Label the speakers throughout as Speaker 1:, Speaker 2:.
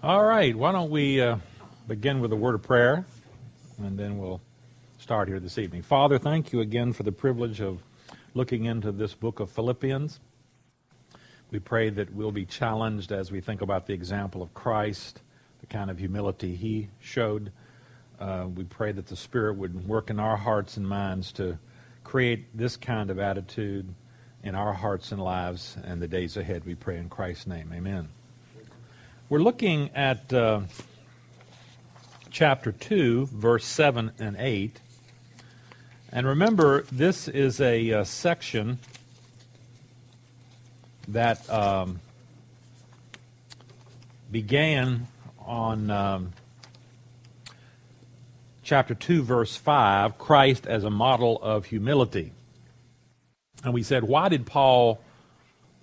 Speaker 1: All right, why don't we uh, begin with a word of prayer, and then we'll start here this evening. Father, thank you again for the privilege of looking into this book of Philippians. We pray that we'll be challenged as we think about the example of Christ, the kind of humility he showed. Uh, we pray that the Spirit would work in our hearts and minds to create this kind of attitude in our hearts and lives and the days ahead. We pray in Christ's name. Amen. We're looking at uh, chapter 2, verse 7 and 8. And remember, this is a, uh, section that um, began on um, chapter 2, verse 5 Christ as a model of humility. And we said, why did Paul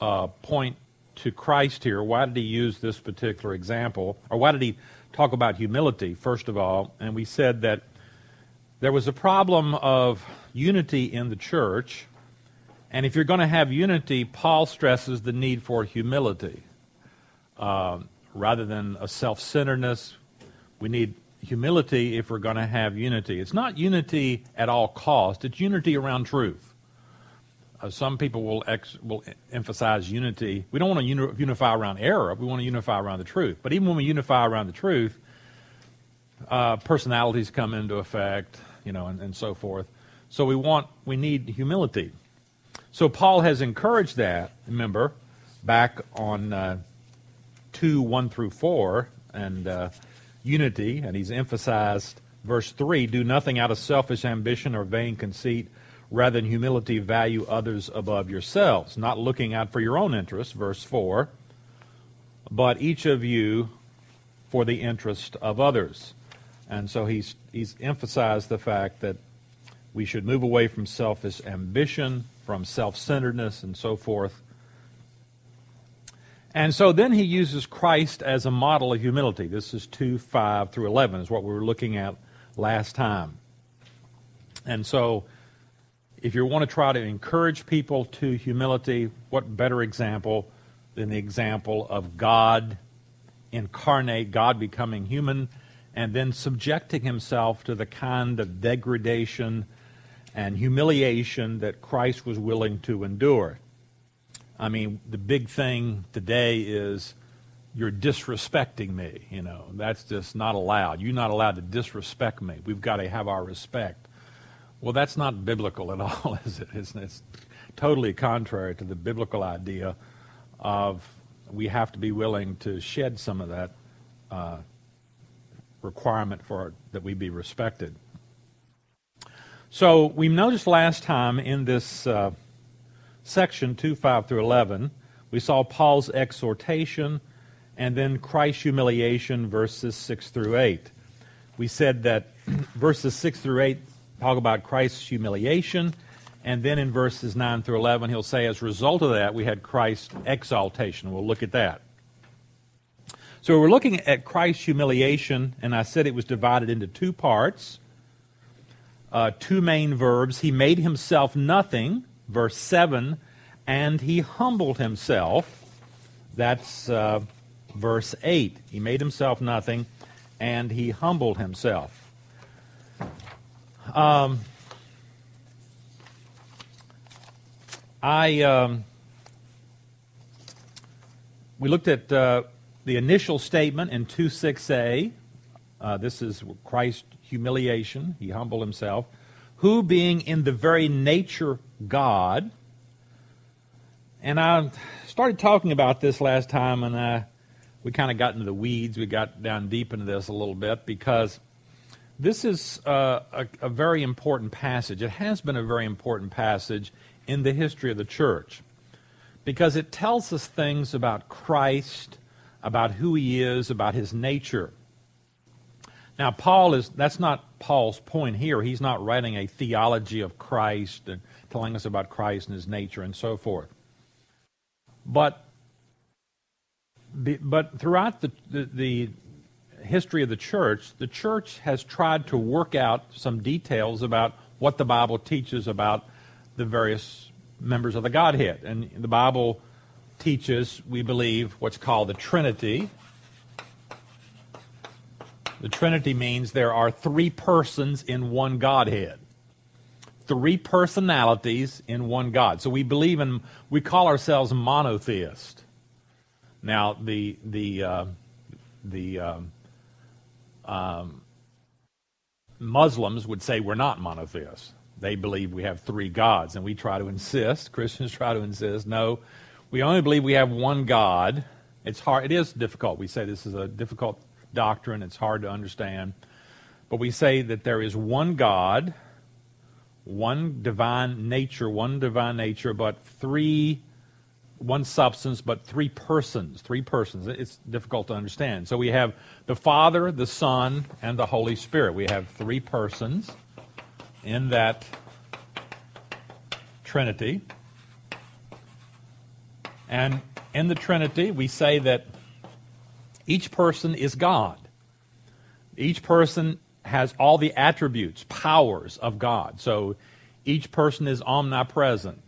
Speaker 1: uh, point to Christ here, why did he use this particular example? Or why did he talk about humility, first of all? And we said that there was a problem of unity in the church. And if you're going to have unity, Paul stresses the need for humility. Uh, rather than a self centeredness, we need humility if we're going to have unity. It's not unity at all cost, it's unity around truth. Uh, some people will ex, will emphasize unity. We don't want to uni- unify around error. We want to unify around the truth. But even when we unify around the truth, uh, personalities come into effect, you know, and, and, so forth. So we want we need humility. So Paul has encouraged that. Remember, back on uh, two one through four and uh, unity, and he's emphasized verse three: do nothing out of selfish ambition or vain conceit rather than humility value others above yourselves, not looking out for your own interests, verse 4, but each of you for the interest of others. And so he's, he's emphasized the fact that we should move away from selfish ambition, from self centeredness, and so forth. And so then he uses Christ as a model of humility. This is 2 5 through 11, is what we were looking at last time. And so if you want to try to encourage people to humility, what better example than the example of God incarnate, God becoming human, and then subjecting himself to the kind of degradation and humiliation that Christ was willing to endure. I mean, the big thing today is you're disrespecting me. You know, that's just not allowed. You're not allowed to disrespect me. We've got to have our respect. Well, that's not biblical at all, is it? It's, it's totally contrary to the biblical idea of we have to be willing to shed some of that uh, requirement for that we be respected. So we noticed last time in this uh, section 2 5 through 11, we saw Paul's exhortation and then Christ's humiliation, verses 6 through 8. We said that verses 6 through 8 talk about Christ's humiliation. And then in verses 9 through 11, he'll say, as a result of that, we had Christ's exaltation. We'll look at that. So we're looking at Christ's humiliation, and I said it was divided into two parts, uh, two main verbs. He made himself nothing, verse 7, and he humbled himself. That's uh, verse 8. He made himself nothing, and he humbled himself. Um, I um, we looked at uh, the initial statement in 2.6a. Uh, this is Christ's humiliation. He humbled himself. Who, being in the very nature God, and I started talking about this last time, and I, we kind of got into the weeds. We got down deep into this a little bit because this is uh, a, a very important passage. It has been a very important passage in the history of the church because it tells us things about Christ, about who he is, about his nature. Now, Paul is, that's not Paul's point here. He's not writing a theology of Christ and telling us about Christ and his nature and so forth. But, but throughout the, the, the history of the church, the church has tried to work out some details about what the Bible teaches about the various members of the Godhead. And the Bible teaches, we believe, what's called the Trinity. The Trinity means there are three persons in one Godhead. Three personalities in one God. So we believe in, we call ourselves monotheist. Now, the, the, uh, the um, um, Muslims would say we're not monotheists. They believe we have three gods, and we try to insist, Christians try to insist, no, we only believe we have one God. It's hard, it is difficult. We say this is a difficult doctrine, it's hard to understand. But we say that there is one God, one divine nature, one divine nature, but three one substance, but three persons. Three persons. It's difficult to understand. So we have the Father, the Son, and the Holy Spirit. We have three persons in that Trinity. And in the Trinity, we say that each person is God. Each person has all the attributes, powers of God. So each person is omnipresent,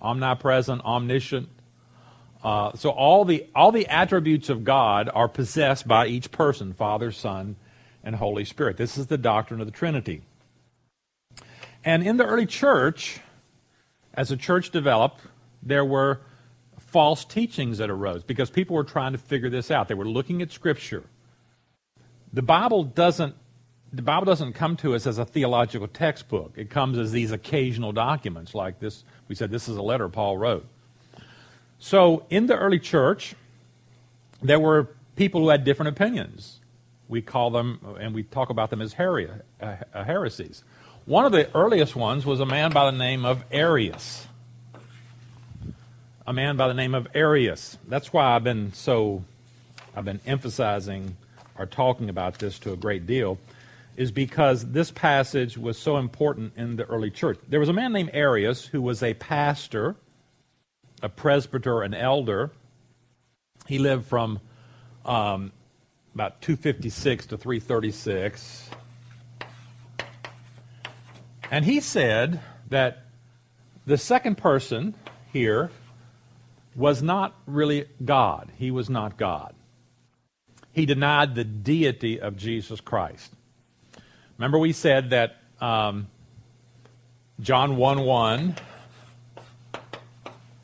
Speaker 1: omnipresent, omniscient, uh, so all the all the attributes of God are possessed by each person, Father, Son, and Holy Spirit. This is the doctrine of the Trinity. And in the early church, as the church developed, there were false teachings that arose because people were trying to figure this out. They were looking at Scripture. The Bible doesn't the Bible doesn't come to us as a theological textbook. It comes as these occasional documents, like this. We said this is a letter Paul wrote. So in the early church, there were people who had different opinions. We call them, and we talk about them as uh, uh, heresies. One of the earliest ones was a man by the name of Arius. A man by the name of Arius. That's why I've been so, I've been emphasizing or talking about this to a great deal, is because this passage was so important in the early church. There was a man named Arius who was a pastor a presbyter, an elder. He lived from um, about 256 to 336. And he said that the second person here was not really God. He was not God. He denied the deity of Jesus Christ. Remember, we said that um, John 1 1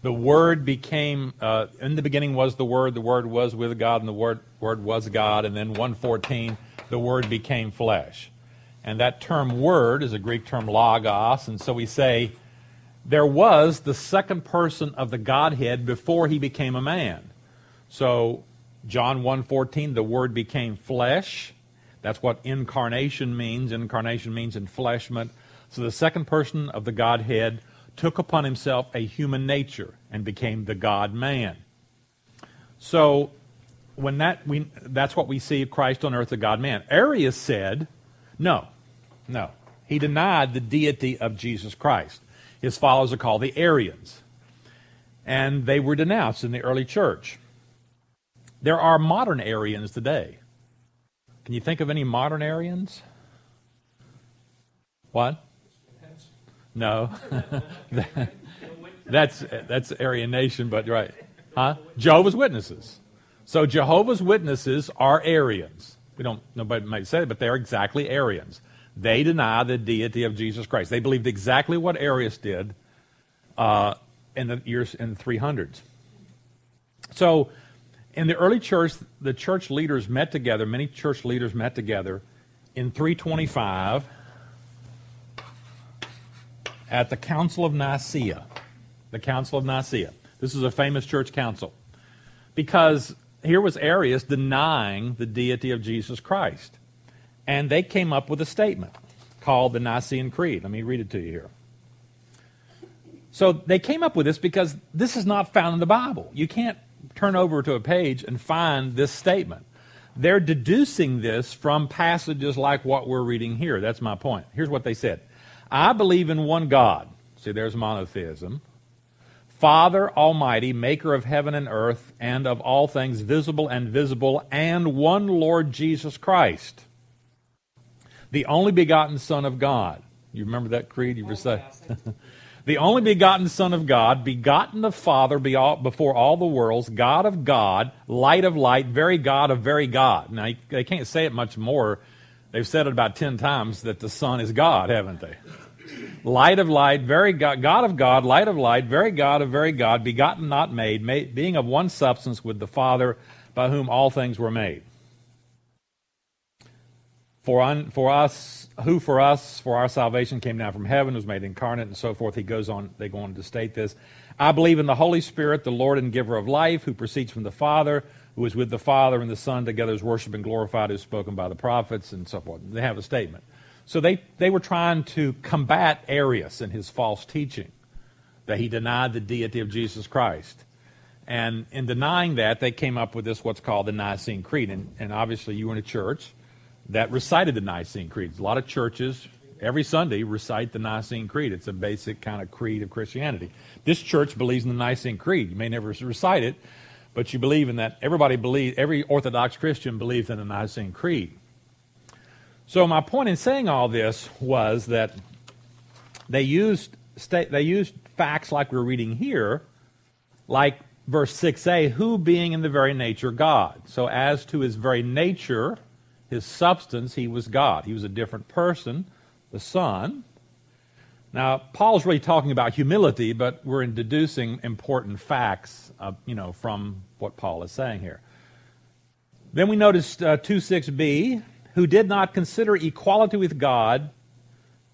Speaker 1: the Word became, uh, in the beginning was the Word, the Word was with God, and the Word, Word was God. And then 114, the Word became flesh. And that term Word is a Greek term logos. And so we say there was the second person of the Godhead before he became a man. So John 1.14, the Word became flesh. That's what incarnation means. Incarnation means enfleshment. So the second person of the Godhead took upon himself a human nature and became the God man. So when that we that's what we see of Christ on earth, the God man. Arius said, no, no. He denied the deity of Jesus Christ. His followers are called the Arians. And they were denounced in the early church. There are modern Arians today. Can you think of any modern Arians? What? No. that's that's Aryan Nation, but right. Huh? Jehovah's Witnesses. So Jehovah's Witnesses are Arians. We don't nobody might say it, but they're exactly Arians. They deny the deity of Jesus Christ. They believed exactly what Arius did uh, in the years in the 300s. So, in the early church, the church leaders met together. Many church leaders met together in 325 at the Council of Nicaea. The Council of Nicaea. This is a famous church council. Because here was Arius denying the deity of Jesus Christ. And they came up with a statement called the Nicene Creed. Let me read it to you here. So they came up with this because this is not found in the Bible. You can't turn over to a page and find this statement. They're deducing this from passages like what we're reading here. That's my point. Here's what they said I believe in one God. See, there's monotheism. Father Almighty, maker of heaven and earth, and of all things visible and visible, and one Lord Jesus Christ, the only begotten Son of God. You remember that creed you recite? Oh, the only begotten Son of God, begotten of Father before all the worlds, God of God, light of light, very God of very God. Now, they can't say it much more. They've said it about 10 times that the Son is God, haven't they? Light of light, very God, God of God, light of light, very God of very God, begotten, not made, made, being of one substance with the Father, by whom all things were made. For, un, for us, who for us, for our salvation came down from heaven, was made incarnate, and so forth. He goes on, they go on to state this. I believe in the Holy Spirit, the Lord and giver of life, who proceeds from the Father, who is with the Father and the Son, together is worshiped and glorified, who is spoken by the prophets, and so forth. They have a statement. So they, they were trying to combat Arius and his false teaching that he denied the deity of Jesus Christ. And in denying that, they came up with this, what's called the Nicene Creed. And, and obviously, you were in a church that recited the Nicene Creed. A lot of churches, every Sunday, recite the Nicene Creed. It's a basic kind of creed of Christianity. This church believes in the Nicene Creed. You may never recite it, but you believe in that. Everybody believes, every Orthodox Christian believes in the Nicene Creed. So my point in saying all this was that they used they used facts like we're reading here, like verse 6a, who being in the very nature God. So as to his very nature, his substance, he was God. He was a different person, the Son. Now, Paul's really talking about humility, but we're in deducing important facts, uh, you know, from what Paul is saying here. Then we noticed uh, 2.6b, who did not consider equality with God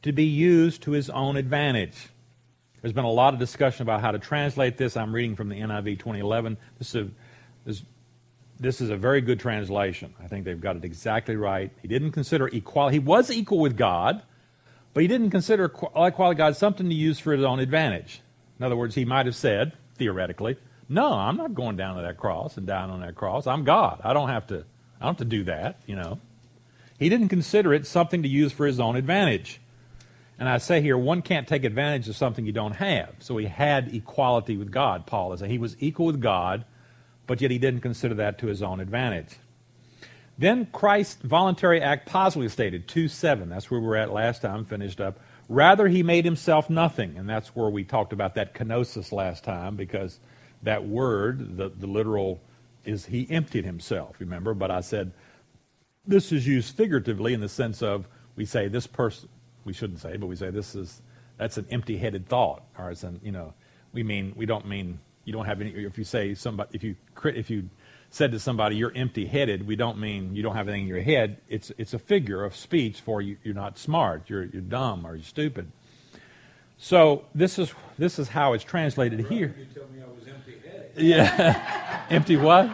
Speaker 1: to be used to his own advantage. There's been a lot of discussion about how to translate this. I'm reading from the NIV 2011. This is a, this, this is a very good translation. I think they've got it exactly right. He didn't consider equality. He was equal with God, but he didn't consider equality with God something to use for his own advantage. In other words, he might have said, theoretically, no, I'm not going down to that cross and dying on that cross. I'm God. I don't have to, I don't have to do that, you know. He didn't consider it something to use for his own advantage. And I say here, one can't take advantage of something you don't have. So he had equality with God, Paul is saying. He was equal with God, but yet he didn't consider that to his own advantage. Then Christ's voluntary act positively stated, 2 7. That's where we were at last time, finished up. Rather, he made himself nothing. And that's where we talked about that kenosis last time, because that word, the, the literal, is he emptied himself, remember? But I said, this is used figuratively in the sense of we say this person, we shouldn't say, but we say this is, that's an empty headed thought. Or an, you know, we mean, we don't mean, you don't have any, if you say somebody, if you, if you said to somebody, you're empty headed, we don't mean you don't have anything in your head. It's, it's a figure of speech for you, you're not smart, you're, you're dumb or you're stupid. So this is, this is how it's translated here. You told me I was empty headed. Yeah. empty what?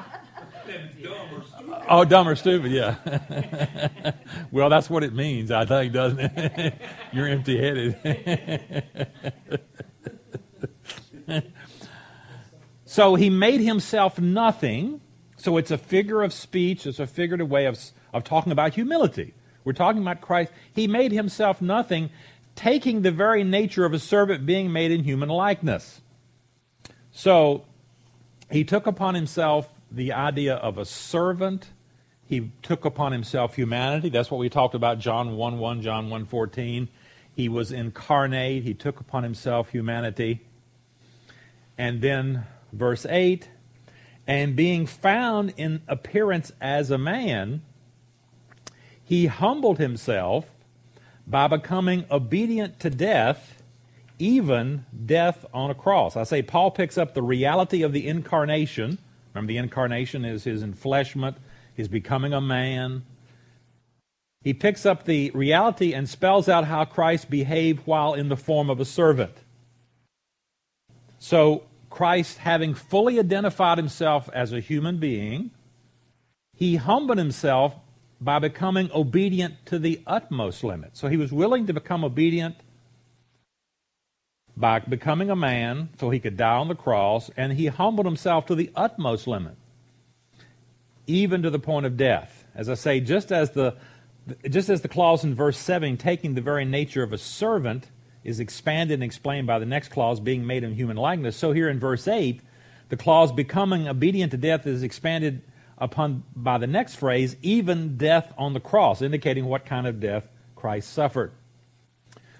Speaker 1: Oh, dumb or stupid, yeah. well, that's what it means, I think, doesn't it? You're empty headed. so he made himself nothing. So it's a figure of speech, it's a figurative way of, of talking about humility. We're talking about Christ. He made himself nothing, taking the very nature of a servant being made in human likeness. So he took upon himself the idea of a servant he took upon himself humanity. That's what we talked about John 1 1, John 1 14. He was incarnate. He took upon himself humanity. And then verse 8 and being found in appearance as a man, he humbled himself by becoming obedient to death, even death on a cross. I say Paul picks up the reality of the incarnation. Remember, the incarnation is his enfleshment He's becoming a man. He picks up the reality and spells out how Christ behaved while in the form of a servant. So, Christ, having fully identified himself as a human being, he humbled himself by becoming obedient to the utmost limit. So, he was willing to become obedient by becoming a man so he could die on the cross, and he humbled himself to the utmost limit even to the point of death. As I say, just as the just as the clause in verse 7 taking the very nature of a servant is expanded and explained by the next clause being made in human likeness, so here in verse 8 the clause becoming obedient to death is expanded upon by the next phrase even death on the cross indicating what kind of death Christ suffered.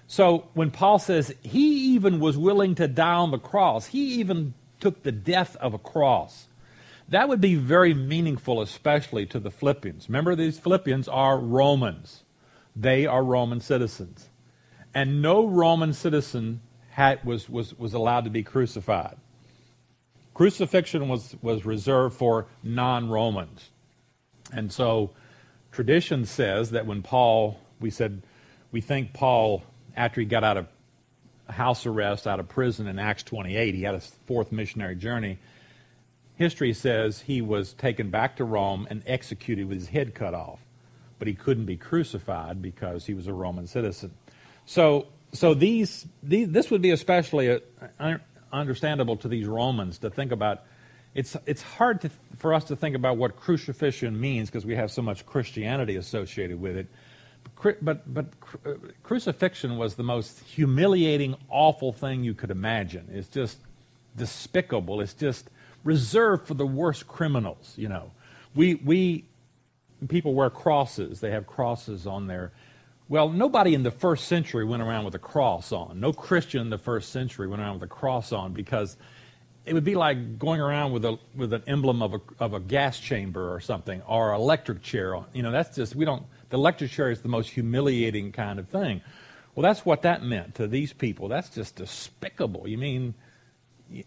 Speaker 1: So when Paul says he even was willing to die on the cross, he even took the death of a cross. That would be very meaningful, especially to the Philippians. Remember, these Philippians are Romans. They are Roman citizens. And no Roman citizen had, was, was, was allowed to be crucified. Crucifixion was, was reserved for non Romans. And so tradition says that when Paul, we said, we think Paul, after he got out of house arrest, out of prison in Acts 28, he had a fourth missionary journey. History says he was taken back to Rome and executed with his head cut off. But he couldn't be crucified because he was a Roman citizen. So, so these, these this would be especially a, uh, understandable to these Romans to think about. It's, it's hard to, for us to think about what crucifixion means because we have so much Christianity associated with it. But, but, but uh, crucifixion was the most humiliating, awful thing you could imagine. It's just despicable. It's just reserved for the worst criminals, you know. We, we, people wear crosses. They have crosses on their well, nobody in the first century went around with a cross on. No Christian in the first century went around with a cross on because it would be like going around with a with an emblem of a of a gas chamber or something or an electric chair. You know, that's just we don't. The electric chair is the most humiliating kind of thing. Well, that's what that meant to these people. That's just despicable. You mean,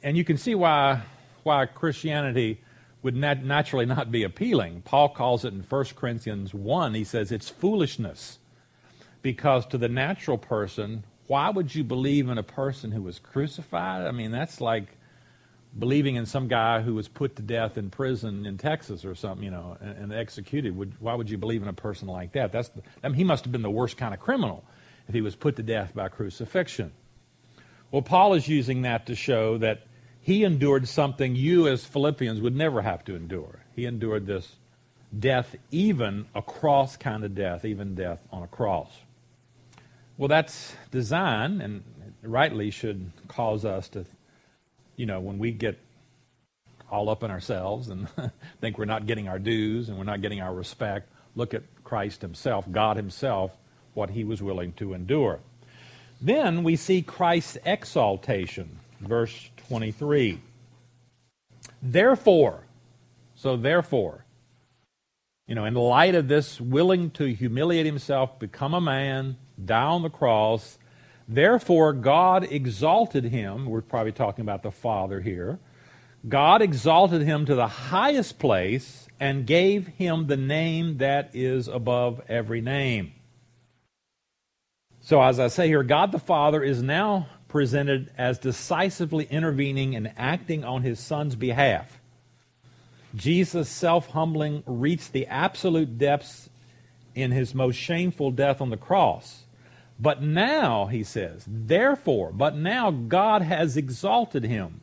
Speaker 1: and you can see why why Christianity would nat- naturally not be appealing. Paul calls it in 1 Corinthians 1, he says it's foolishness because to the natural person, why would you believe in a person who was crucified? I mean, that's like believing in some guy who was put to death in prison in Texas or something, you know, and, and executed. Would, why would you believe in a person like that? That's the, I mean, he must have been the worst kind of criminal if he was put to death by crucifixion. Well, Paul is using that to show that he endured something you, as Philippians, would never have to endure. He endured this death, even a cross kind of death, even death on a cross. Well, that's design, and rightly should cause us to, you know, when we get all up in ourselves and think we're not getting our dues and we're not getting our respect, look at Christ Himself, God Himself, what He was willing to endure. Then we see Christ's exaltation, verse 23. Therefore, so therefore, you know, in light of this willing to humiliate himself, become a man, die on the cross. Therefore, God exalted him. We're probably talking about the Father here. God exalted him to the highest place and gave him the name that is above every name. So, as I say here, God the Father is now presented as decisively intervening and acting on his Son's behalf. Jesus' self humbling reached the absolute depths in his most shameful death on the cross. But now, he says, therefore, but now God has exalted him.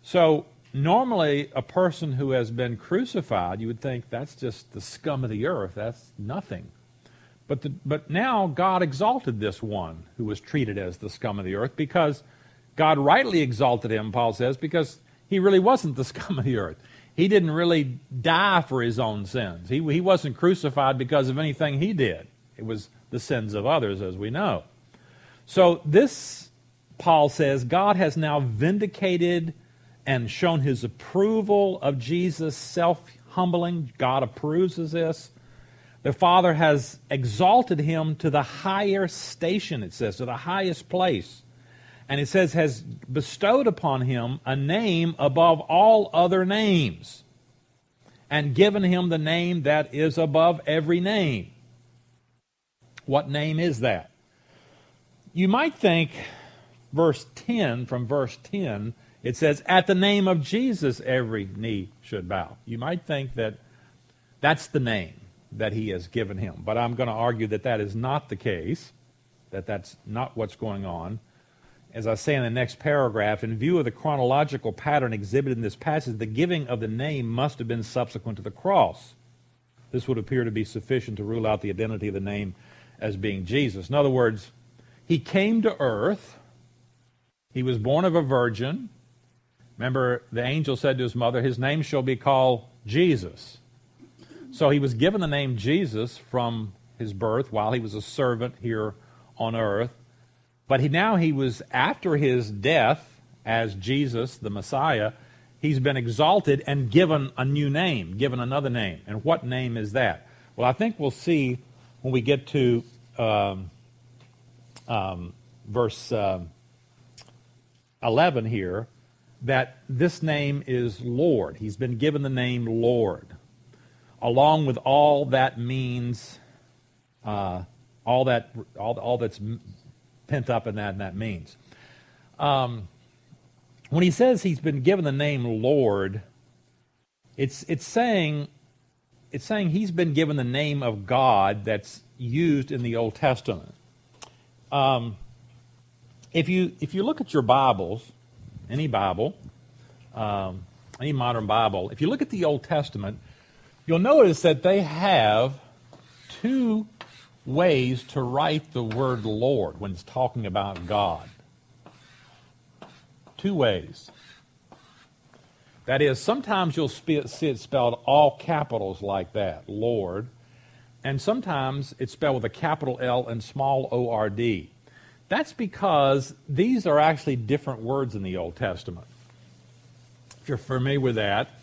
Speaker 1: So, normally, a person who has been crucified, you would think that's just the scum of the earth. That's nothing. But, the, but now God exalted this one who was treated as the scum of the earth because God rightly exalted him, Paul says, because he really wasn't the scum of the earth. He didn't really die for his own sins. He, he wasn't crucified because of anything he did. It was the sins of others, as we know. So, this, Paul says, God has now vindicated and shown his approval of Jesus' self humbling. God approves of this. The Father has exalted him to the higher station, it says, to the highest place. And it says, has bestowed upon him a name above all other names, and given him the name that is above every name what name is that? You might think, verse 10, from verse 10, it says, At the name of Jesus, every knee should bow. You might think that that's the name that he has given him. But I'm going to argue that that is not the case, that that's not what's going on. As I say in the next paragraph, in view of the chronological pattern exhibited in this passage, the giving of the name must have been subsequent to the cross. This would appear to be sufficient to rule out the identity of the name as being Jesus. In other words, he came to earth, he was born of a virgin. Remember, the angel said to his mother, His name shall be called Jesus. So he was given the name Jesus from his birth while he was a servant here on earth. But he, now he was, after his death as Jesus, the Messiah, he's been exalted and given a new name, given another name. And what name is that? Well, I think we'll see when we get to um, um, verse uh, 11 here that this name is Lord. He's been given the name Lord, along with all that means, uh, all that all, all that's pent up in that and that means. Um, when he says he's been given the name Lord, it's it's saying it's saying he's been given the name of God that's used in the Old Testament. Um, if you if you look at your Bibles, any Bible, um, any modern Bible, if you look at the Old Testament, you'll notice that they have two ways to write the word Lord when it's talking about God. Two ways. That is, sometimes you'll see it spelled all capitals like that, Lord, and sometimes it's spelled with a capital L and small O R D. That's because these are actually different words in the Old Testament. If you're familiar with that,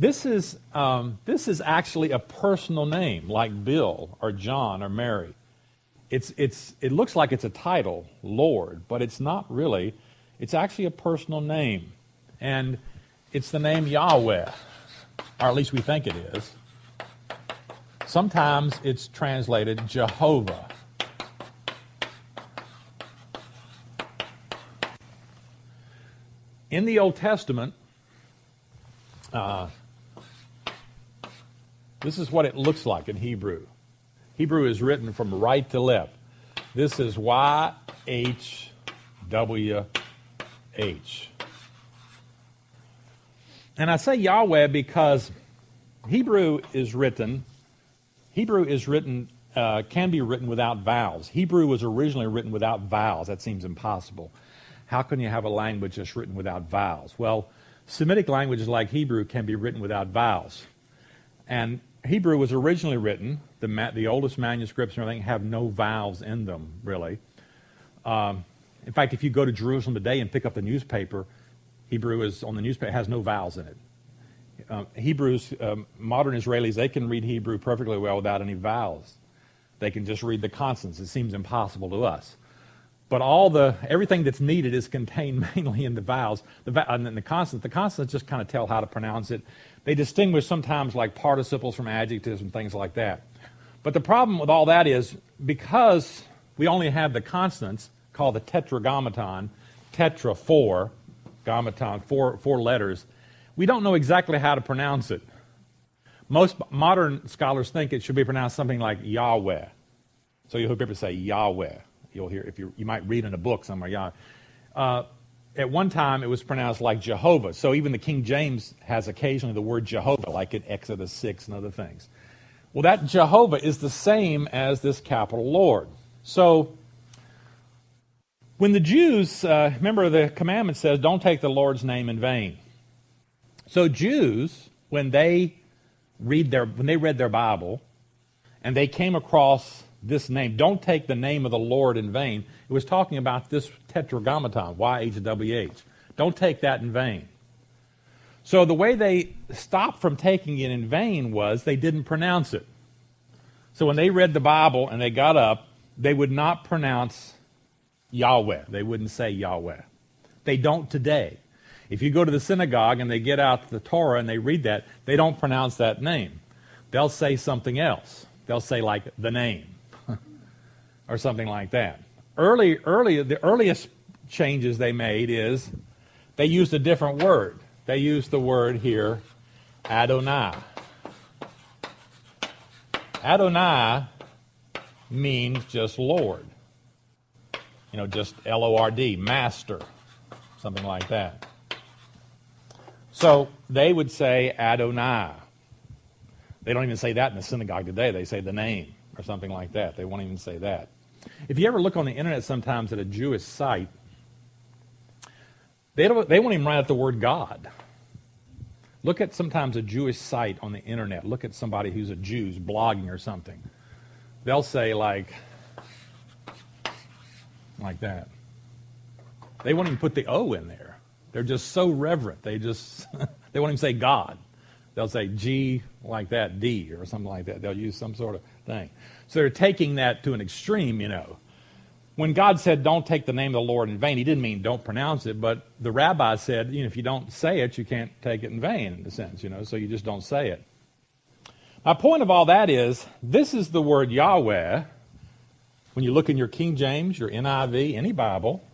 Speaker 1: this is, um, this is actually a personal name, like Bill or John or Mary. It's, it's, it looks like it's a title, Lord, but it's not really. It's actually a personal name. And it's the name Yahweh, or at least we think it is. Sometimes it's translated Jehovah. In the Old Testament, uh, this is what it looks like in Hebrew. Hebrew is written from right to left. This is Y H W H. And I say Yahweh because Hebrew is written, Hebrew is written, uh, can be written without vowels. Hebrew was originally written without vowels. That seems impossible. How can you have a language that's written without vowels? Well, Semitic languages like Hebrew can be written without vowels. And Hebrew was originally written, the, ma- the oldest manuscripts and everything have no vowels in them, really. Um, in fact, if you go to Jerusalem today and pick up the newspaper, Hebrew is on the newspaper has no vowels in it. Um, Hebrews, um, modern Israelis, they can read Hebrew perfectly well without any vowels. They can just read the consonants. It seems impossible to us. But all the everything that's needed is contained mainly in the vowels. The and the consonants. The consonants just kind of tell how to pronounce it. They distinguish sometimes like participles from adjectives and things like that. But the problem with all that is because we only have the consonants called the tetragrammaton, tetra four, grammaton four four letters. We don't know exactly how to pronounce it. Most modern scholars think it should be pronounced something like Yahweh. So you'll hear people say Yahweh You'll hear if you you might read in a book somewhere. Yeah. Uh, at one time, it was pronounced like Jehovah. So even the King James has occasionally the word Jehovah, like in Exodus 6 and other things. Well, that Jehovah is the same as this capital Lord. So when the Jews, uh, remember the commandment says, don't take the Lord's name in vain. So Jews, when they read their, when they read their Bible, and they came across this name. Don't take the name of the Lord in vain. It was talking about this tetragrammaton, Y-H-W-H. Don't take that in vain. So the way they stopped from taking it in vain was they didn't pronounce it. So when they read the Bible and they got up, they would not pronounce Yahweh. They wouldn't say Yahweh. They don't today. If you go to the synagogue and they get out the Torah and they read that, they don't pronounce that name. They'll say something else. They'll say like the name or something like that. Early, early, the earliest changes they made is they used a different word. They used the word here, Adonai. Adonai means just Lord. You know, just L O R D, master, something like that. So they would say Adonai. They don't even say that in the synagogue today. They say the name or something like that. They won't even say that. If you ever look on the internet sometimes at a Jewish site, they, don't, they won't even write out the word God. Look at sometimes a Jewish site on the internet. Look at somebody who's a Jew, who's blogging or something. They'll say, like, like that. They won't even put the O in there. They're just so reverent. They just they won't even say God. They'll say G like that, D or something like that. They'll use some sort of thing. So they're taking that to an extreme, you know. When God said, don't take the name of the Lord in vain, he didn't mean don't pronounce it, but the rabbi said, you know, if you don't say it, you can't take it in vain, in a sense, you know, so you just don't say it. My point of all that is, this is the word Yahweh. When you look in your King James, your NIV, any Bible,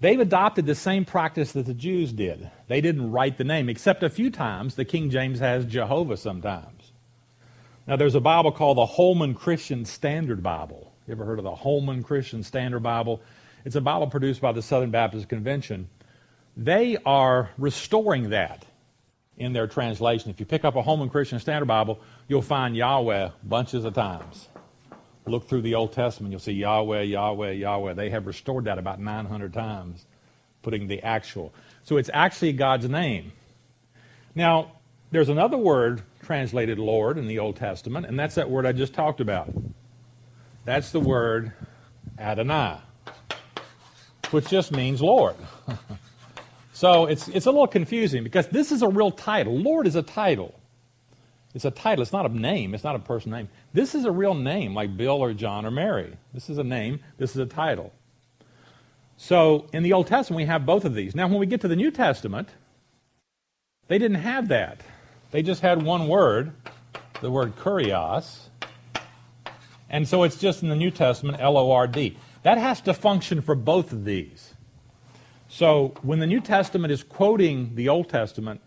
Speaker 1: they've adopted the same practice that the Jews did. They didn't write the name, except a few times the King James has Jehovah sometimes. Now, there's a Bible called the Holman Christian Standard Bible. You ever heard of the Holman Christian Standard Bible? It's a Bible produced by the Southern Baptist Convention. They are restoring that in their translation. If you pick up a Holman Christian Standard Bible, you'll find Yahweh bunches of times. Look through the Old Testament, you'll see Yahweh, Yahweh, Yahweh. They have restored that about 900 times, putting the actual. So it's actually God's name. Now, there's another word translated Lord in the Old Testament, and that's that word I just talked about. That's the word Adonai, which just means Lord. so it's, it's a little confusing because this is a real title. Lord is a title. It's a title. It's not a name. It's not a person name. This is a real name, like Bill or John or Mary. This is a name. This is a title. So in the Old Testament, we have both of these. Now, when we get to the New Testament, they didn't have that. They just had one word, the word kurios. And so it's just in the New Testament, L O R D. That has to function for both of these. So when the New Testament is quoting the Old Testament,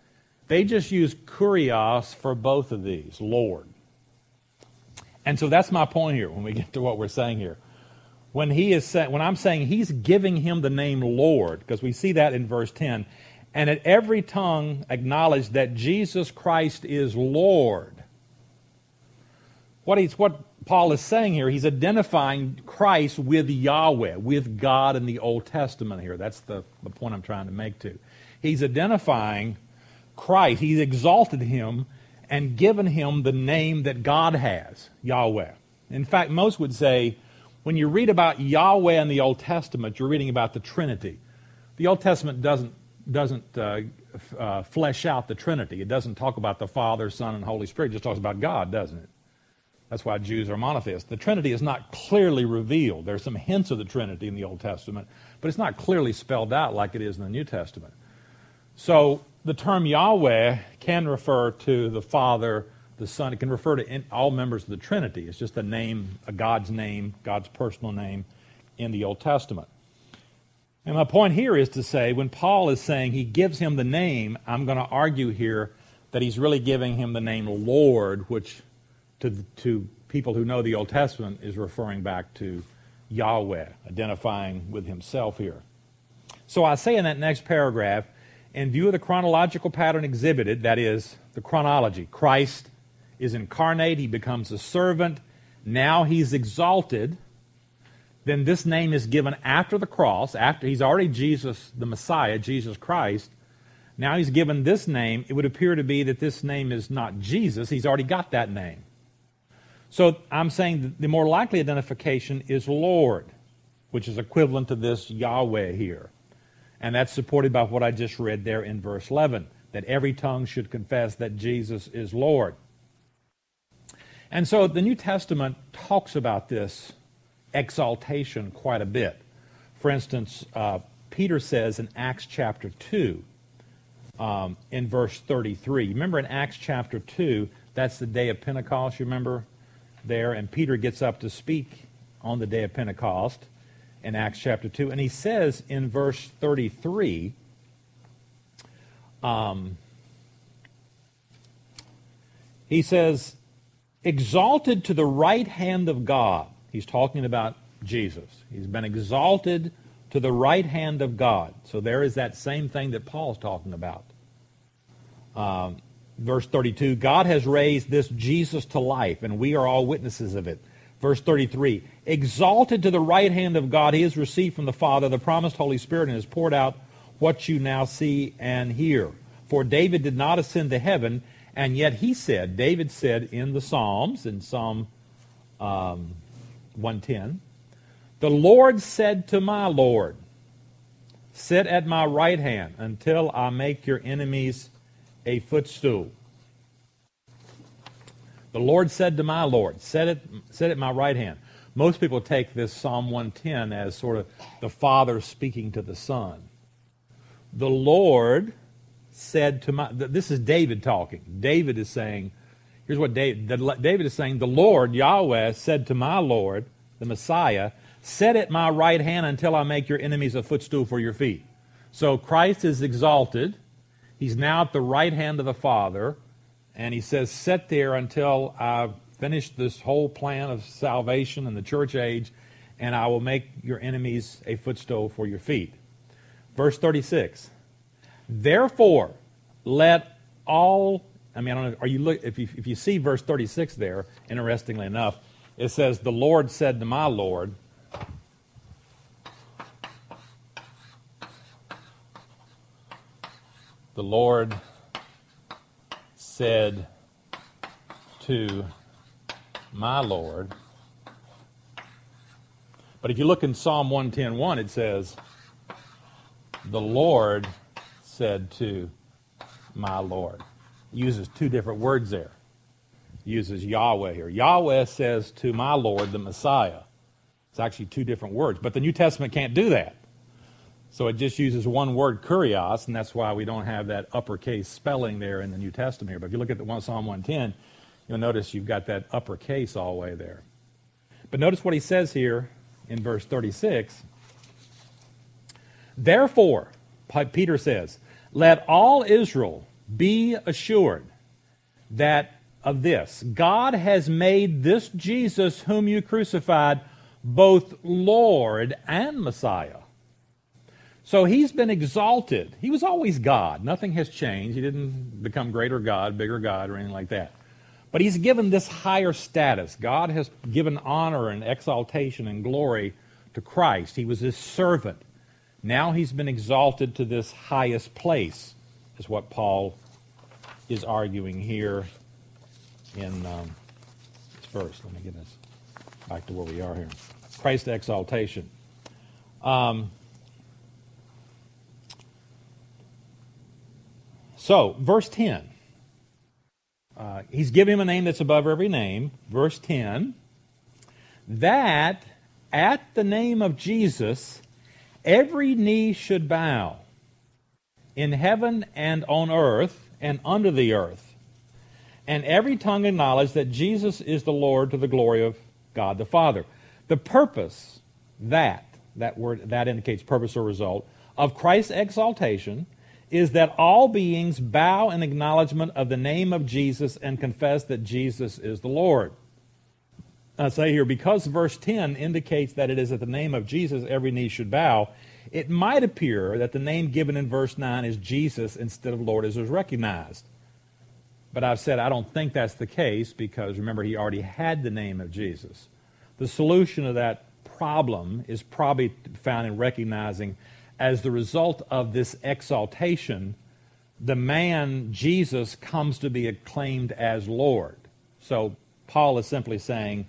Speaker 1: they just use kurios for both of these, Lord. And so that's my point here when we get to what we're saying here. When he is saying, when I'm saying he's giving him the name Lord, because we see that in verse 10, and at every tongue acknowledge that Jesus Christ is Lord. What he's what Paul is saying here, he's identifying Christ with Yahweh, with God in the Old Testament here. That's the, the point I'm trying to make too. He's identifying Christ, he's exalted him and given him the name that God has, Yahweh. In fact, most would say when you read about Yahweh in the Old Testament, you're reading about the Trinity. The Old Testament doesn't, doesn't uh, uh, flesh out the Trinity. It doesn't talk about the Father, Son, and Holy Spirit. It just talks about God, doesn't it? That's why Jews are monotheists. The Trinity is not clearly revealed. There's some hints of the Trinity in the Old Testament, but it's not clearly spelled out like it is in the New Testament. So the term Yahweh can refer to the Father, the Son. It can refer to all members of the Trinity. It's just a name, a God's name, God's personal name in the Old Testament. And my point here is to say when Paul is saying he gives him the name, I'm going to argue here that he's really giving him the name Lord, which to, to people who know the Old Testament is referring back to Yahweh, identifying with himself here. So I say in that next paragraph, in view of the chronological pattern exhibited, that is, the chronology, Christ is incarnate, he becomes a servant, now he's exalted, then this name is given after the cross, after he's already Jesus, the Messiah, Jesus Christ. Now he's given this name. It would appear to be that this name is not Jesus, he's already got that name. So I'm saying the more likely identification is Lord, which is equivalent to this Yahweh here. And that's supported by what I just read there in verse 11 that every tongue should confess that Jesus is Lord. And so the New Testament talks about this exaltation quite a bit. For instance, uh, Peter says in Acts chapter 2, um, in verse 33. Remember in Acts chapter 2, that's the day of Pentecost, you remember there? And Peter gets up to speak on the day of Pentecost in Acts chapter 2. And he says in verse 33, um, he says, exalted to the right hand of God. He's talking about Jesus. He's been exalted to the right hand of God. So there is that same thing that Paul's talking about. Um, verse 32 God has raised this Jesus to life, and we are all witnesses of it. Verse 33 Exalted to the right hand of God, he has received from the Father the promised Holy Spirit and has poured out what you now see and hear. For David did not ascend to heaven, and yet he said, David said in the Psalms, in Psalm um, 110, The Lord said to my Lord, Sit at my right hand until I make your enemies a footstool. The Lord said to my Lord, Sit at, sit at my right hand. Most people take this Psalm 110 as sort of the Father speaking to the Son. The Lord said to my, this is David talking. David is saying, here's what David, David is saying, the Lord, Yahweh, said to my Lord, the Messiah, Set at my right hand until I make your enemies a footstool for your feet. So Christ is exalted. He's now at the right hand of the Father. And he says, Sit there until I finish this whole plan of salvation in the church age, and I will make your enemies a footstool for your feet. Verse 36. Therefore, let all I mean, I don't know, are you look if you if you see verse 36 there, interestingly enough, it says, The Lord said to my Lord, the Lord said to my Lord. But if you look in Psalm 110.1, it says, the Lord said to my Lord. Uses two different words there. uses Yahweh here. Yahweh says to my Lord, the Messiah. It's actually two different words. But the New Testament can't do that. So it just uses one word, kurios, and that's why we don't have that uppercase spelling there in the New Testament here. But if you look at the one Psalm 110, you'll notice you've got that uppercase all the way there. But notice what he says here in verse 36. Therefore, Peter says, let all Israel be assured that of this God has made this Jesus, whom you crucified, both Lord and Messiah. So he's been exalted. He was always God. Nothing has changed. He didn't become greater God, bigger God, or anything like that. But he's given this higher status. God has given honor and exaltation and glory to Christ. He was his servant. Now he's been exalted to this highest place, is what Paul is arguing here in um, this verse. Let me get us back to where we are here. Christ's exaltation. Um, So, verse 10. Uh, he's giving him a name that's above every name. Verse 10. That at the name of Jesus, every knee should bow in heaven and on earth and under the earth, and every tongue acknowledge that Jesus is the Lord to the glory of God the Father. The purpose, that, that word, that indicates purpose or result, of Christ's exaltation is that all beings bow in acknowledgement of the name of Jesus and confess that Jesus is the Lord. I say here, because verse 10 indicates that it is at the name of Jesus every knee should bow, it might appear that the name given in verse 9 is Jesus instead of Lord as was recognized. But I've said I don't think that's the case because remember, he already had the name of Jesus. The solution to that problem is probably found in recognizing as the result of this exaltation, the man, Jesus, comes to be acclaimed as Lord. So Paul is simply saying,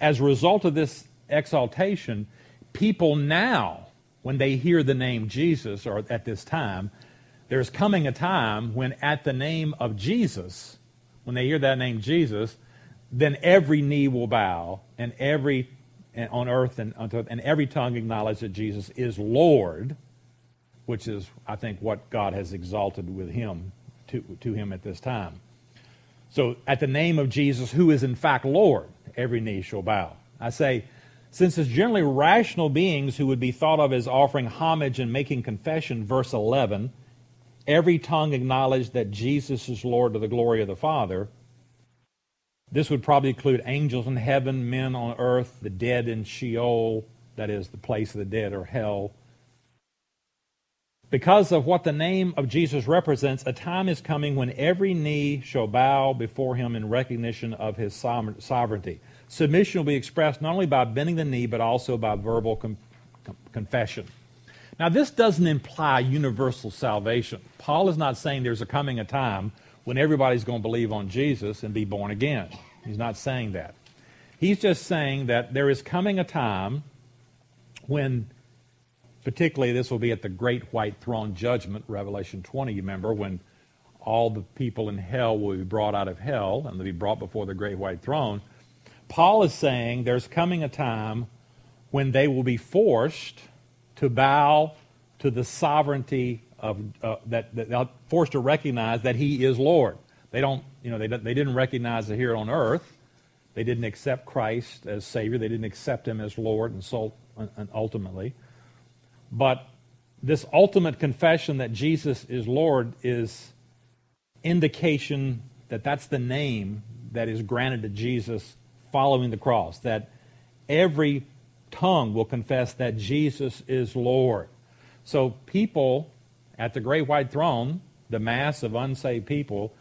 Speaker 1: as a result of this exaltation, people now, when they hear the name Jesus, or at this time, there's coming a time when at the name of Jesus, when they hear that name Jesus, then every knee will bow and every and on earth and, and every tongue acknowledge that Jesus is Lord, which is, I think, what God has exalted with him to, to him at this time. So, at the name of Jesus, who is in fact Lord, every knee shall bow. I say, since it's generally rational beings who would be thought of as offering homage and making confession, verse 11, every tongue acknowledged that Jesus is Lord to the glory of the Father, this would probably include angels in heaven, men on earth, the dead in Sheol, that is, the place of the dead or hell. Because of what the name of Jesus represents, a time is coming when every knee shall bow before him in recognition of his sovereignty. Submission will be expressed not only by bending the knee, but also by verbal com- confession. Now, this doesn't imply universal salvation. Paul is not saying there's a coming a time when everybody's going to believe on Jesus and be born again. He's not saying that. He's just saying that there is coming a time when, particularly, this will be at the great white throne judgment, Revelation 20, you remember, when all the people in hell will be brought out of hell and they'll be brought before the great white throne. Paul is saying there's coming a time when they will be forced to bow to the sovereignty of uh, that, that they're forced to recognize that he is Lord. They don't, you know, they, they didn't recognize it here on earth. They didn't accept Christ as Savior. They didn't accept Him as Lord and, so, and ultimately. But this ultimate confession that Jesus is Lord is indication that that's the name that is granted to Jesus following the cross. That every tongue will confess that Jesus is Lord. So people at the great white throne, the mass of unsaved people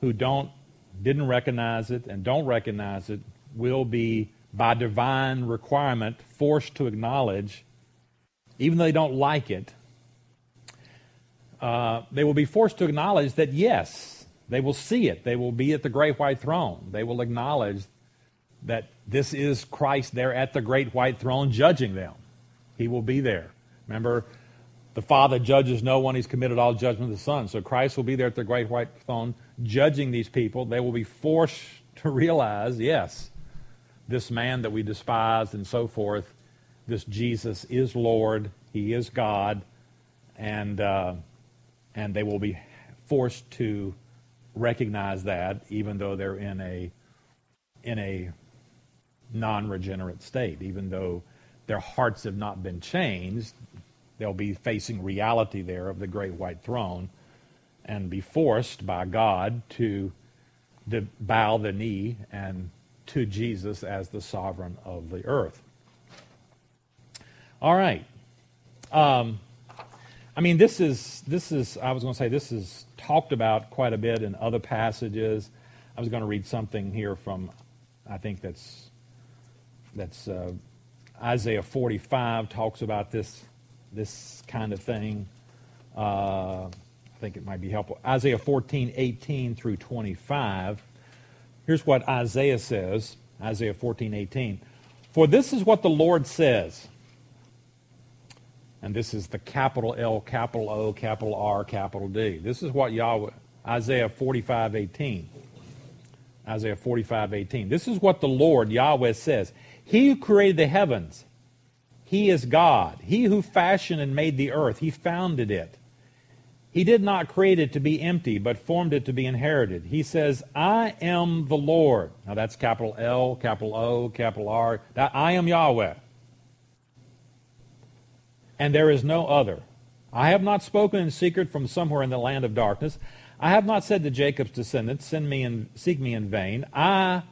Speaker 1: who don't didn't recognize it and don't recognize it will be by divine requirement forced to acknowledge even though they don't like it uh, they will be forced to acknowledge that yes they will see it they will be at the great white throne they will acknowledge that this is christ there at the great white throne judging them. He will be there. Remember the Father judges no one, He's committed all judgment to the Son. So Christ will be there at the great white throne judging these people. They will be forced to realize, yes, this man that we despised and so forth, this Jesus is Lord, He is God, and, uh, and they will be forced to recognize that even though they're in a, in a non regenerate state, even though their hearts have not been changed, They'll be facing reality there of the great white throne and be forced by God to, bow the knee and to Jesus as the sovereign of the earth. All right. Um, I mean, this is this is I was going to say this is talked about quite a bit in other passages. I was going to read something here from I think that's that's uh, Isaiah 45 talks about this this kind of thing. Uh, I think it might be helpful. Isaiah 14, 18 through 25. Here's what Isaiah says Isaiah 14, 18. For this is what the Lord says. And this is the capital L, capital O, capital R, capital D. This is what Yahweh, Isaiah 45, 18. Isaiah 45, 18. This is what the Lord, Yahweh, says. He who created the heavens he is God. He who fashioned and made the earth, he founded it. He did not create it to be empty, but formed it to be inherited. He says, I am the Lord. Now that's capital L, capital O, capital R. I am Yahweh. And there is no other. I have not spoken in secret from somewhere in the land of darkness. I have not said to Jacob's descendants, Send me and seek me in vain. I,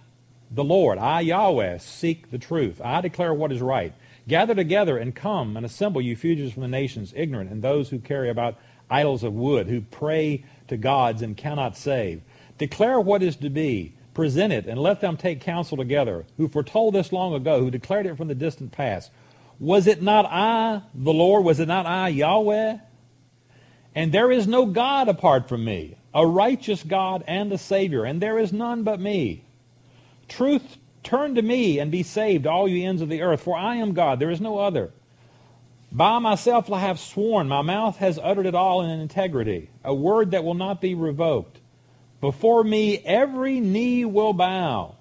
Speaker 1: the Lord, I Yahweh, seek the truth. I declare what is right. Gather together and come and assemble, you fugitives from the nations, ignorant, and those who carry about idols of wood, who pray to gods and cannot save. Declare what is to be, present it, and let them take counsel together, who foretold this long ago, who declared it from the distant past. Was it not I, the Lord? Was it not I, Yahweh? And there is no God apart from me, a righteous God and a Savior, and there is none but me. Truth Turn to me and be saved, all you ends of the earth, for I am God, there is no other. By myself I have sworn, my mouth has uttered it all in integrity, a word that will not be revoked. Before me every knee will bow.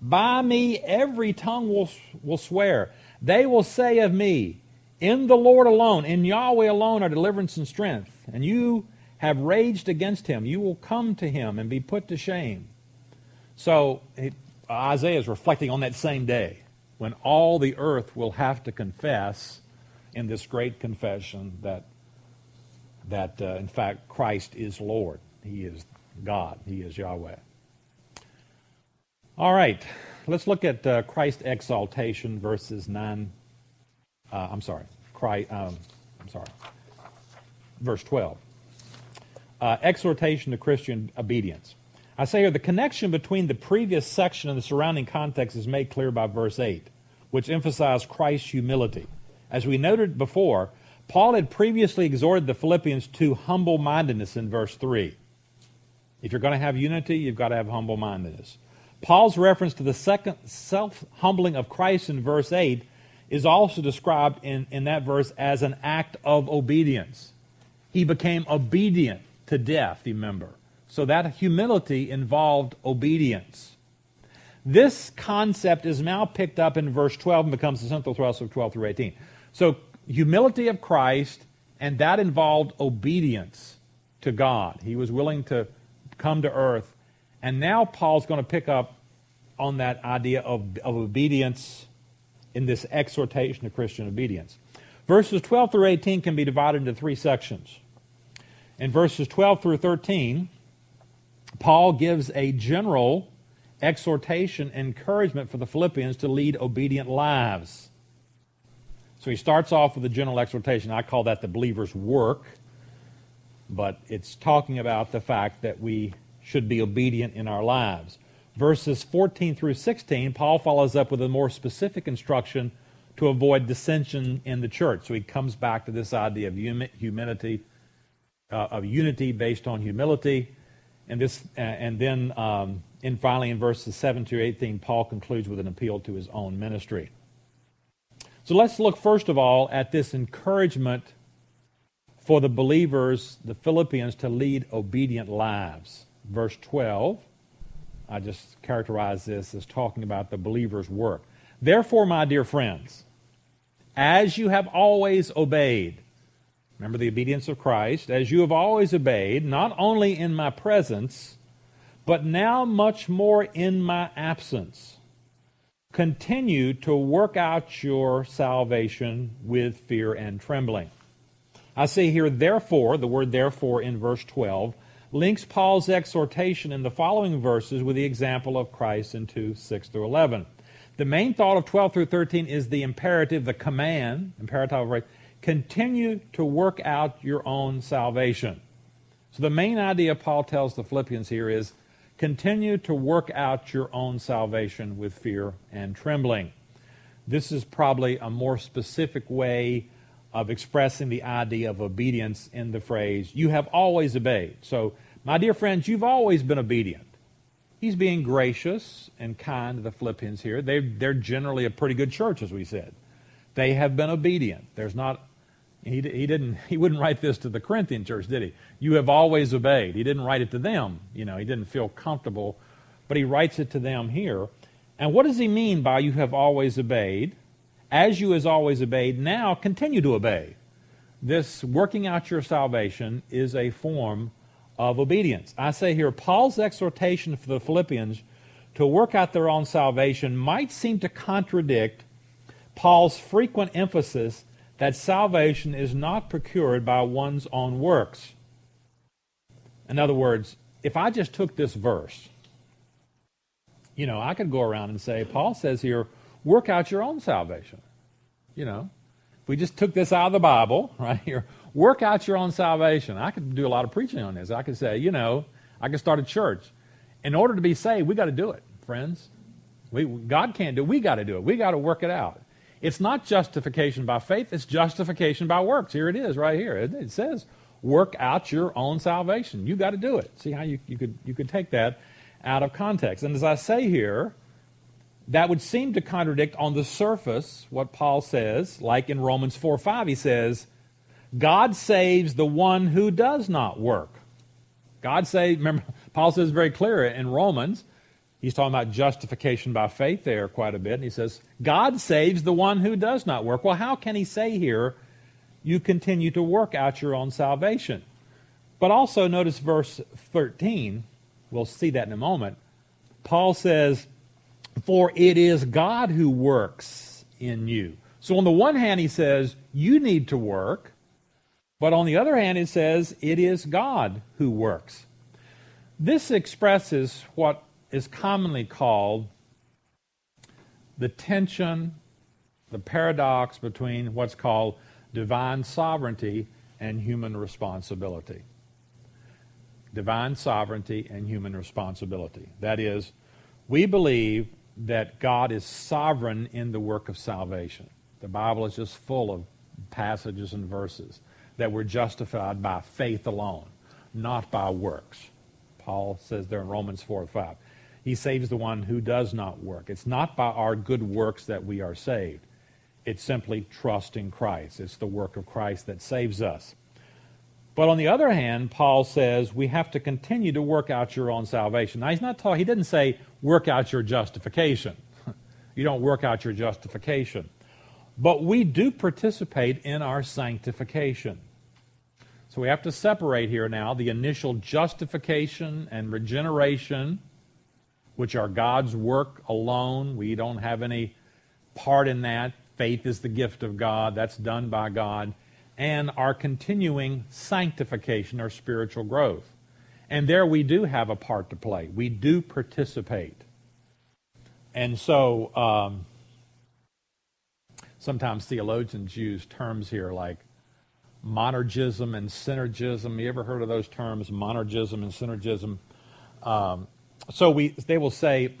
Speaker 1: By me every tongue will, will swear. They will say of me, In the Lord alone, in Yahweh alone are deliverance and strength. And you have raged against him. You will come to him and be put to shame. So Isaiah is reflecting on that same day when all the earth will have to confess in this great confession that, that uh, in fact, Christ is Lord. He is God. He is Yahweh. All right, let's look at uh, Christ exaltation, verses 9. Uh, I'm sorry, Christ, um, I'm sorry, verse 12. Uh, exhortation to Christian obedience. I say here the connection between the previous section and the surrounding context is made clear by verse 8, which emphasized Christ's humility. As we noted before, Paul had previously exhorted the Philippians to humble mindedness in verse 3. If you're going to have unity, you've got to have humble mindedness. Paul's reference to the second self humbling of Christ in verse 8 is also described in, in that verse as an act of obedience. He became obedient to death, remember. So that humility involved obedience. This concept is now picked up in verse 12 and becomes the central thrust of 12 through 18. So, humility of Christ, and that involved obedience to God. He was willing to come to earth. And now Paul's going to pick up on that idea of, of obedience in this exhortation of Christian obedience. Verses 12 through 18 can be divided into three sections. In verses 12 through 13, Paul gives a general exhortation, encouragement for the Philippians to lead obedient lives. So he starts off with a general exhortation. I call that the believer's work, but it's talking about the fact that we should be obedient in our lives. Verses 14 through 16, Paul follows up with a more specific instruction to avoid dissension in the church. So he comes back to this idea of humility, uh, of unity based on humility, and this, uh, and then, um, and finally, in verses 7 to 18, Paul concludes with an appeal to his own ministry. So let's look first of all at this encouragement for the believers, the Philippians, to lead obedient lives. Verse 12 I just characterize this as talking about the believer's work. Therefore, my dear friends, as you have always obeyed, remember the obedience of Christ, as you have always obeyed, not only in my presence, but now much more in my absence, continue to work out your salvation with fear and trembling. I say here, therefore, the word therefore in verse 12 links Paul's exhortation in the following verses with the example of Christ in 2 6 through 11. The main thought of 12 through 13 is the imperative, the command, imperative? Continue to work out your own salvation. So the main idea Paul tells the Philippians here is continue to work out your own salvation with fear and trembling. This is probably a more specific way of expressing the idea of obedience in the phrase, you have always obeyed. So, my dear friends, you've always been obedient. He's being gracious and kind to the Philippians here. They're, they're generally a pretty good church, as we said. They have been obedient. There's not, he, he didn't, he wouldn't write this to the Corinthian church, did he? You have always obeyed. He didn't write it to them. You know, he didn't feel comfortable, but he writes it to them here. And what does he mean by you have always obeyed? as you has always obeyed, now continue to obey. This working out your salvation is a form of obedience. I say here, Paul's exhortation for the Philippians to work out their own salvation might seem to contradict Paul's frequent emphasis that salvation is not procured by one's own works. In other words, if I just took this verse, you know, I could go around and say, Paul says here, work out your own salvation. You know, if we just took this out of the Bible, right here, work out your own salvation. I could do a lot of preaching on this. I could say, you know, I could start a church. In order to be saved, we got to do it, friends. We, God can't do it. We got to do it. We got to work it out. It's not justification by faith, it's justification by works. Here it is, right here. It, it says, work out your own salvation. You got to do it. See how you, you, could, you could take that out of context. And as I say here, that would seem to contradict on the surface what Paul says, like in Romans 4 5, he says, God saves the one who does not work. God saves, remember, Paul says very clear in Romans, he's talking about justification by faith there quite a bit, and he says, God saves the one who does not work. Well, how can he say here, you continue to work out your own salvation? But also notice verse 13, we'll see that in a moment. Paul says, for it is God who works in you. So, on the one hand, he says, you need to work. But on the other hand, it says, it is God who works. This expresses what is commonly called the tension, the paradox between what's called divine sovereignty and human responsibility. Divine sovereignty and human responsibility. That is, we believe that God is sovereign in the work of salvation. The Bible is just full of passages and verses that we're justified by faith alone, not by works. Paul says there in Romans 4 5. He saves the one who does not work. It's not by our good works that we are saved. It's simply trust in Christ. It's the work of Christ that saves us. But on the other hand, Paul says we have to continue to work out your own salvation. Now, he's not talking, he didn't say work out your justification. you don't work out your justification. But we do participate in our sanctification. So we have to separate here now the initial justification and regeneration, which are God's work alone. We don't have any part in that. Faith is the gift of God, that's done by God. And our continuing sanctification or spiritual growth. And there we do have a part to play. We do participate. And so um, sometimes theologians use terms here like monergism and synergism. You ever heard of those terms, monergism and synergism? Um, so we, they will say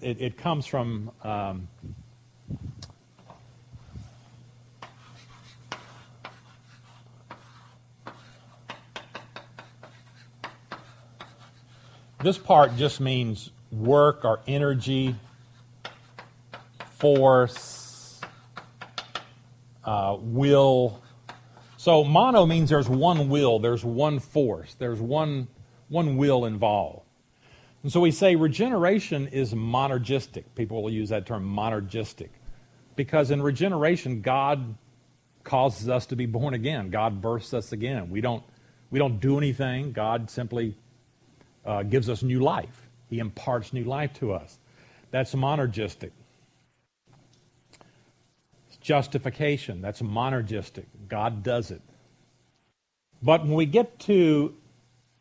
Speaker 1: it, it comes from um, this part just means work or energy, force, uh, will, so mono means there's one will, there's one force, there's one, one will involved. And so we say regeneration is monergistic. People will use that term monergistic. Because in regeneration, God causes us to be born again. God births us again. We don't, we don't do anything. God simply uh, gives us new life. He imparts new life to us. That's monergistic It's justification. That's monergistic. God does it. But when we get to,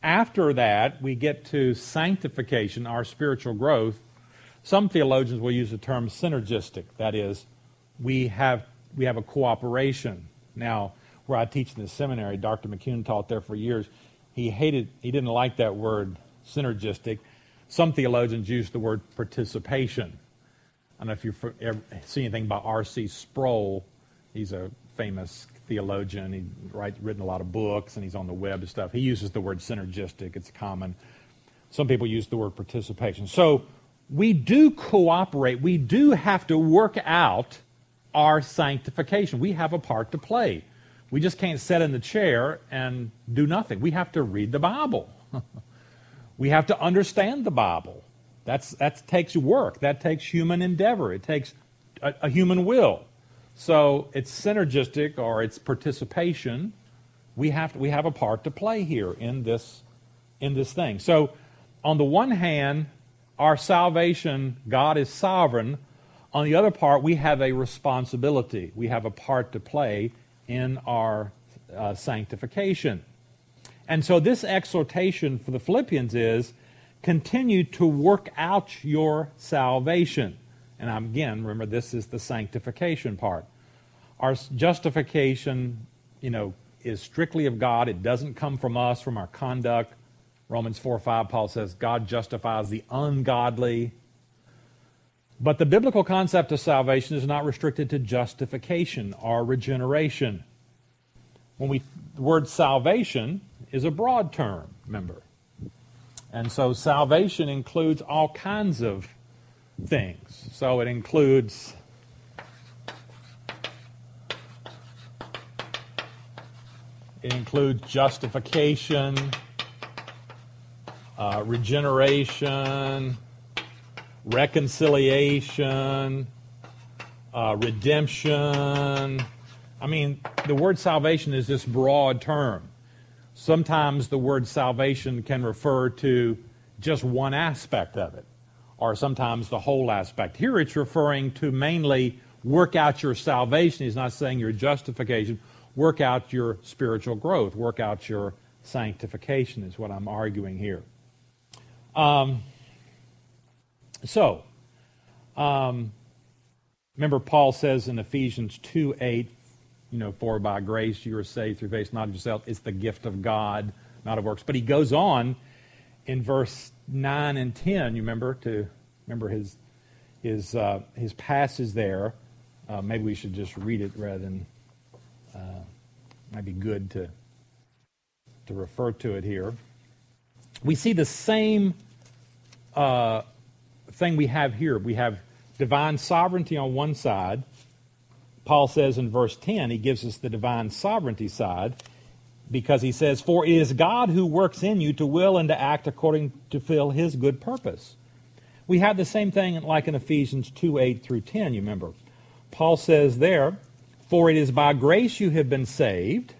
Speaker 1: after that, we get to sanctification, our spiritual growth, some theologians will use the term synergistic. That is, we have, we have a cooperation. Now, where I teach in the seminary, Dr. McCune taught there for years. He hated, he didn't like that word synergistic. Some theologians use the word participation. I don't know if you've seen anything by R.C. Sproul. He's a famous theologian. He's written a lot of books and he's on the web and stuff. He uses the word synergistic. It's common. Some people use the word participation. So we do cooperate. We do have to work out our sanctification. We have a part to play. We just can't sit in the chair and do nothing. We have to read the Bible. we have to understand the Bible. That's, that takes work. That takes human endeavor. It takes a, a human will. So it's synergistic or it's participation. We have, to, we have a part to play here in this, in this thing. So, on the one hand, our salvation, God is sovereign. On the other part, we have a responsibility. We have a part to play in our uh, sanctification. And so, this exhortation for the Philippians is continue to work out your salvation. And again, remember, this is the sanctification part. Our justification, you know, is strictly of God. It doesn't come from us, from our conduct. Romans 4 5, Paul says, God justifies the ungodly. But the biblical concept of salvation is not restricted to justification or regeneration. When we, the word salvation is a broad term, remember. And so salvation includes all kinds of things. So it includes it includes justification, uh, regeneration, reconciliation, uh, redemption. I mean, the word salvation is this broad term. Sometimes the word salvation can refer to just one aspect of it, or sometimes the whole aspect. Here it's referring to mainly work out your salvation. He's not saying your justification. Work out your spiritual growth. Work out your sanctification, is what I'm arguing here. Um, so, um, remember, Paul says in Ephesians 2 8, you know, for by grace you are saved through faith, not of yourself. It's the gift of God, not of works. But he goes on in verse 9 and 10, you remember, to remember his, his, uh, his passage there. Uh, maybe we should just read it rather than, uh, might be good to, to refer to it here. We see the same uh, thing we have here. We have divine sovereignty on one side Paul says in verse 10, he gives us the divine sovereignty side because he says, For it is God who works in you to will and to act according to fill his good purpose. We have the same thing like in Ephesians 2 8 through 10, you remember. Paul says there, For it is by grace you have been saved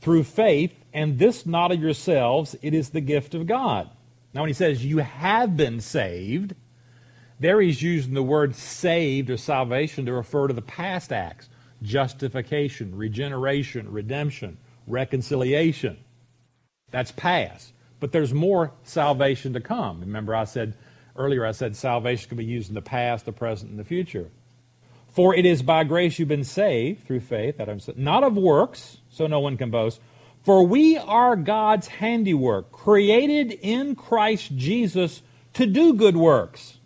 Speaker 1: through faith, and this not of yourselves, it is the gift of God. Now, when he says you have been saved, there he's using the word saved or salvation to refer to the past acts justification, regeneration, redemption, reconciliation. That's past. But there's more salvation to come. Remember, I said earlier, I said salvation can be used in the past, the present, and the future. For it is by grace you've been saved through faith, that I'm not of works, so no one can boast. For we are God's handiwork, created in Christ Jesus to do good works.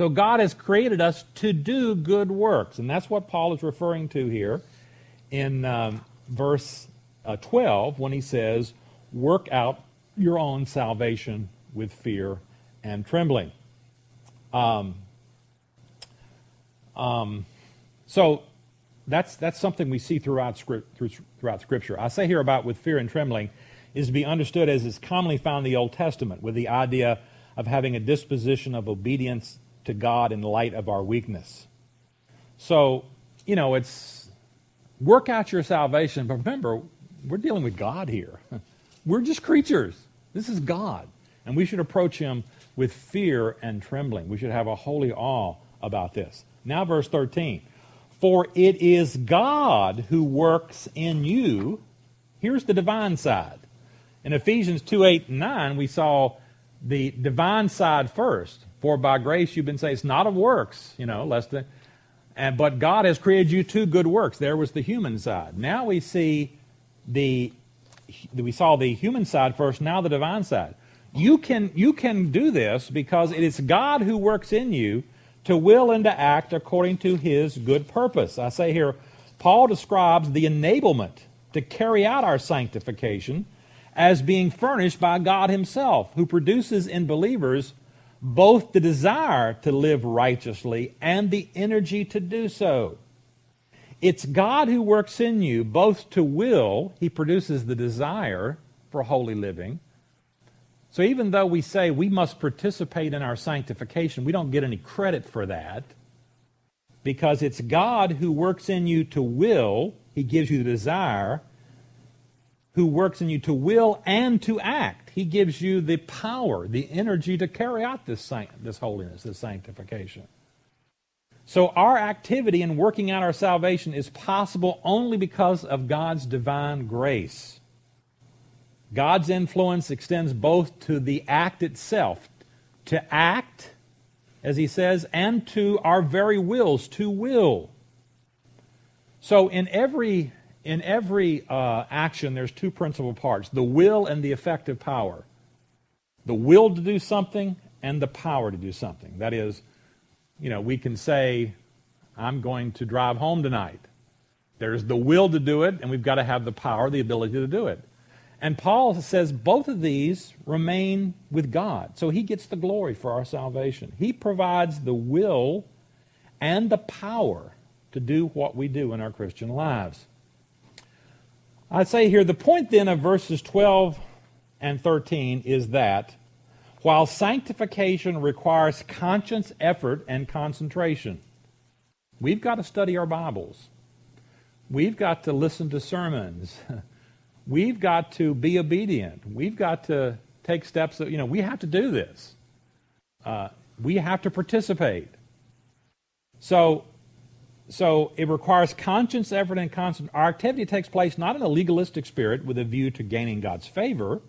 Speaker 1: So God has created us to do good works. And that's what Paul is referring to here in um, verse uh, 12 when he says, Work out your own salvation with fear and trembling. Um, um, so that's, that's something we see throughout, script, throughout Scripture. I say here about with fear and trembling is to be understood as is commonly found in the Old Testament, with the idea of having a disposition of obedience to God in light of our weakness. So, you know, it's work out your salvation, but remember, we're dealing with God here. We're just creatures. This is God. And we should approach Him with fear and trembling. We should have a holy awe about this. Now, verse 13. For it is God who works in you. Here's the divine side. In Ephesians 2 8 and 9, we saw the divine side first. For by grace you've been saved. It's not of works, you know, less than. And, but God has created you two good works. There was the human side. Now we see the we saw the human side first, now the divine side. You can you can do this because it is God who works in you to will and to act according to his good purpose. I say here, Paul describes the enablement to carry out our sanctification as being furnished by God himself, who produces in believers both the desire to live righteously and the energy to do so. It's God who works in you both to will, He produces the desire for holy living. So even though we say we must participate in our sanctification, we don't get any credit for that because it's God who works in you to will, He gives you the desire, who works in you to will and to act. He gives you the power, the energy to carry out this, this holiness, this sanctification. So our activity in working out our salvation is possible only because of God's divine grace. God's influence extends both to the act itself, to act, as he says, and to our very wills, to will. So in every in every uh, action, there's two principal parts the will and the effective power. The will to do something and the power to do something. That is, you know, we can say, I'm going to drive home tonight. There's the will to do it, and we've got to have the power, the ability to do it. And Paul says both of these remain with God. So he gets the glory for our salvation. He provides the will and the power to do what we do in our Christian lives. I'd say here the point then of verses 12 and 13 is that while sanctification requires conscious effort and concentration, we've got to study our Bibles. We've got to listen to sermons. We've got to be obedient. We've got to take steps that, you know, we have to do this. Uh, we have to participate. So, so it requires conscious effort and constant. Our activity takes place not in a legalistic spirit with a view to gaining God's favor,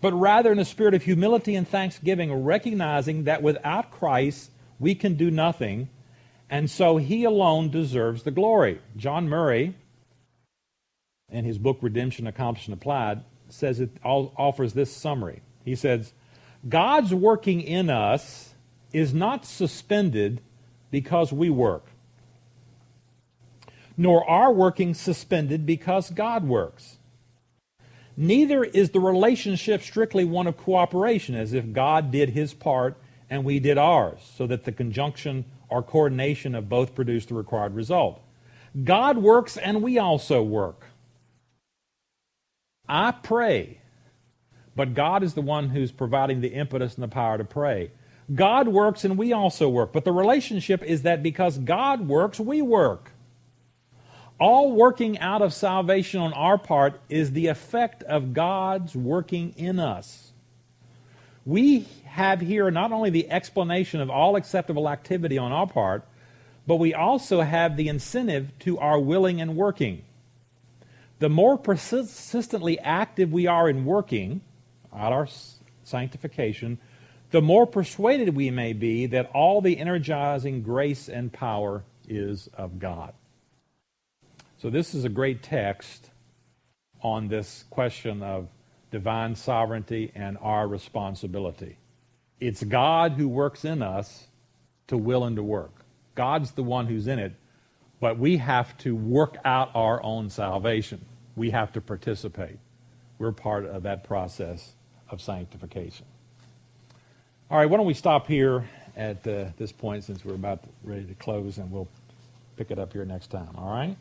Speaker 1: but rather in a spirit of humility and thanksgiving, recognizing that without Christ we can do nothing, and so he alone deserves the glory. John Murray, in his book Redemption Accomplished and Applied, says it offers this summary. He says, God's working in us is not suspended because we work, nor our working suspended because God works. Neither is the relationship strictly one of cooperation, as if God did his part and we did ours, so that the conjunction or coordination of both produced the required result. God works and we also work. I pray, but God is the one who's providing the impetus and the power to pray. God works and we also work. But the relationship is that because God works, we work. All working out of salvation on our part is the effect of God's working in us. We have here not only the explanation of all acceptable activity on our part, but we also have the incentive to our willing and working. The more persistently active we are in working at our sanctification, the more persuaded we may be that all the energizing grace and power is of God. So, this is a great text on this question of divine sovereignty and our responsibility. It's God who works in us to will and to work. God's the one who's in it, but we have to work out our own salvation. We have to participate. We're part of that process of sanctification. All right, why don't we stop here at uh, this point since we're about ready to close, and we'll pick it up here next time. All right?